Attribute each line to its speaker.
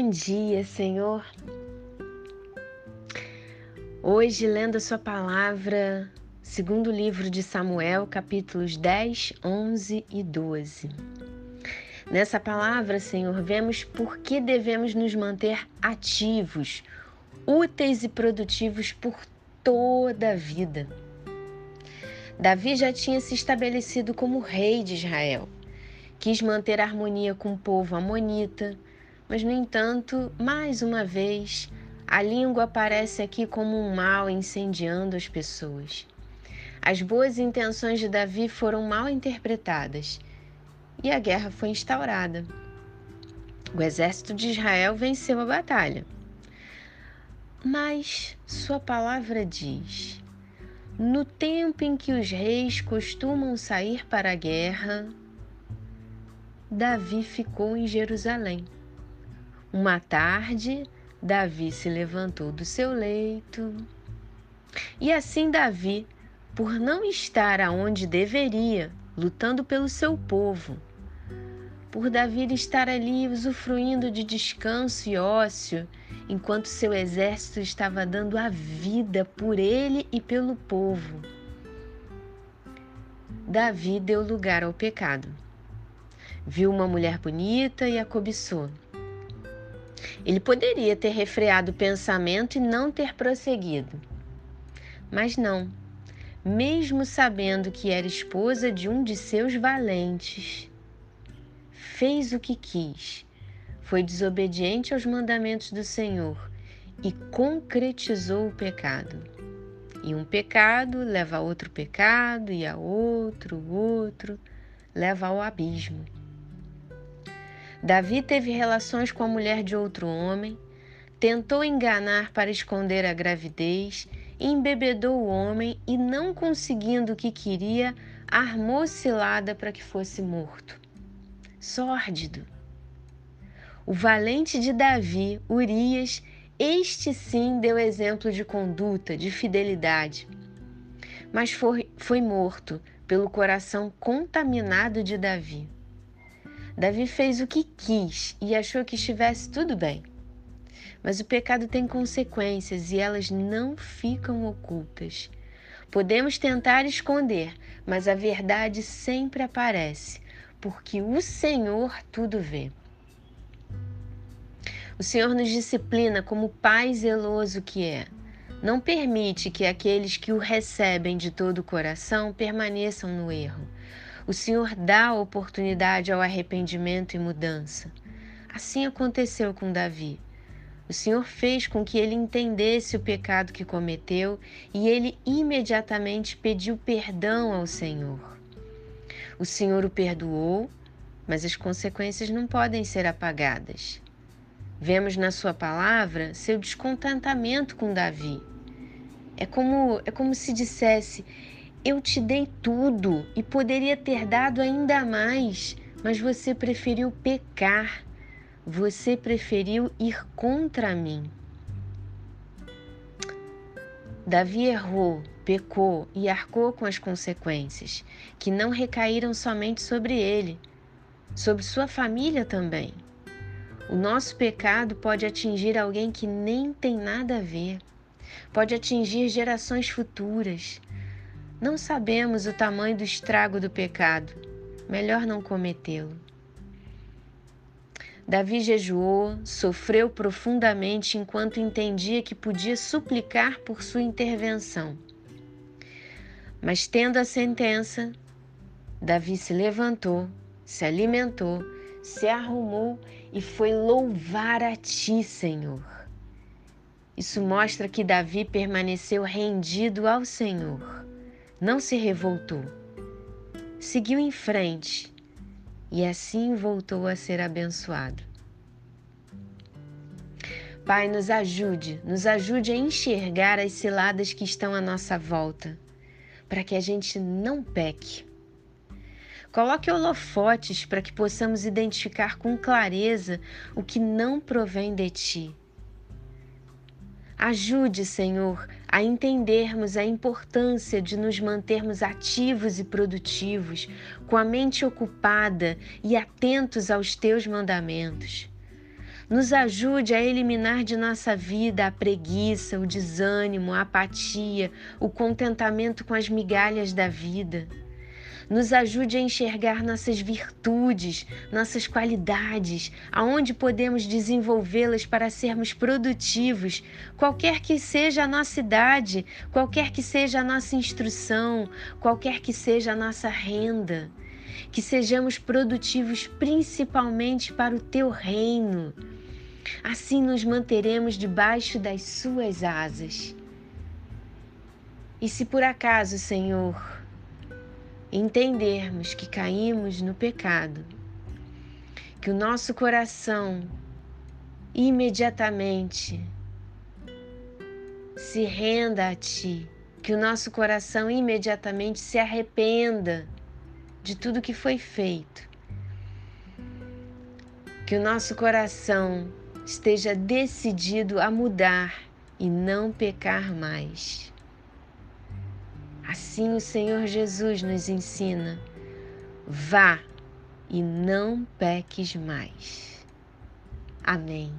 Speaker 1: Bom dia, Senhor. Hoje, lendo a Sua palavra, segundo livro de Samuel, capítulos 10, 11 e 12. Nessa palavra, Senhor, vemos por que devemos nos manter ativos, úteis e produtivos por toda a vida. Davi já tinha se estabelecido como rei de Israel. Quis manter harmonia com o povo amonita, mas, no entanto, mais uma vez, a língua aparece aqui como um mal incendiando as pessoas. As boas intenções de Davi foram mal interpretadas e a guerra foi instaurada. O exército de Israel venceu a batalha. Mas sua palavra diz: no tempo em que os reis costumam sair para a guerra, Davi ficou em Jerusalém. Uma tarde, Davi se levantou do seu leito. E assim Davi, por não estar aonde deveria, lutando pelo seu povo, por Davi estar ali usufruindo de descanso e ócio, enquanto seu exército estava dando a vida por ele e pelo povo. Davi deu lugar ao pecado. Viu uma mulher bonita e a cobiçou. Ele poderia ter refreado o pensamento e não ter prosseguido. Mas não. Mesmo sabendo que era esposa de um de seus valentes, fez o que quis, foi desobediente aos mandamentos do Senhor e concretizou o pecado. E um pecado leva a outro pecado, e a outro, outro, leva ao abismo. Davi teve relações com a mulher de outro homem, tentou enganar para esconder a gravidez, embebedou o homem e, não conseguindo o que queria, armou cilada para que fosse morto. Sórdido. O valente de Davi, Urias, este sim deu exemplo de conduta, de fidelidade. Mas foi, foi morto pelo coração contaminado de Davi. Davi fez o que quis e achou que estivesse tudo bem. Mas o pecado tem consequências e elas não ficam ocultas. Podemos tentar esconder, mas a verdade sempre aparece, porque o Senhor tudo vê. O Senhor nos disciplina como Pai zeloso que é. Não permite que aqueles que o recebem de todo o coração permaneçam no erro. O Senhor dá oportunidade ao arrependimento e mudança. Assim aconteceu com Davi. O Senhor fez com que ele entendesse o pecado que cometeu e ele imediatamente pediu perdão ao Senhor. O Senhor o perdoou, mas as consequências não podem ser apagadas. Vemos na sua palavra seu descontentamento com Davi. É como, é como se dissesse: eu te dei tudo e poderia ter dado ainda mais, mas você preferiu pecar. Você preferiu ir contra mim. Davi errou, pecou e arcou com as consequências, que não recaíram somente sobre ele, sobre sua família também. O nosso pecado pode atingir alguém que nem tem nada a ver, pode atingir gerações futuras, não sabemos o tamanho do estrago do pecado, melhor não cometê-lo. Davi jejuou, sofreu profundamente enquanto entendia que podia suplicar por sua intervenção. Mas, tendo a sentença, Davi se levantou, se alimentou, se arrumou e foi louvar a ti, Senhor. Isso mostra que Davi permaneceu rendido ao Senhor não se revoltou. Seguiu em frente e assim voltou a ser abençoado. Pai, nos ajude, nos ajude a enxergar as ciladas que estão à nossa volta, para que a gente não peque. Coloque holofotes para que possamos identificar com clareza o que não provém de ti Ajude, Senhor, a entendermos a importância de nos mantermos ativos e produtivos, com a mente ocupada e atentos aos teus mandamentos. Nos ajude a eliminar de nossa vida a preguiça, o desânimo, a apatia, o contentamento com as migalhas da vida. Nos ajude a enxergar nossas virtudes, nossas qualidades, aonde podemos desenvolvê-las para sermos produtivos, qualquer que seja a nossa idade, qualquer que seja a nossa instrução, qualquer que seja a nossa renda. Que sejamos produtivos principalmente para o teu reino. Assim nos manteremos debaixo das suas asas. E se por acaso, Senhor, entendermos que caímos no pecado, que o nosso coração imediatamente se renda a Ti, que o nosso coração imediatamente se arrependa de tudo que foi feito, que o nosso coração esteja decidido a mudar e não pecar mais. Assim o Senhor Jesus nos ensina: vá e não peques mais. Amém.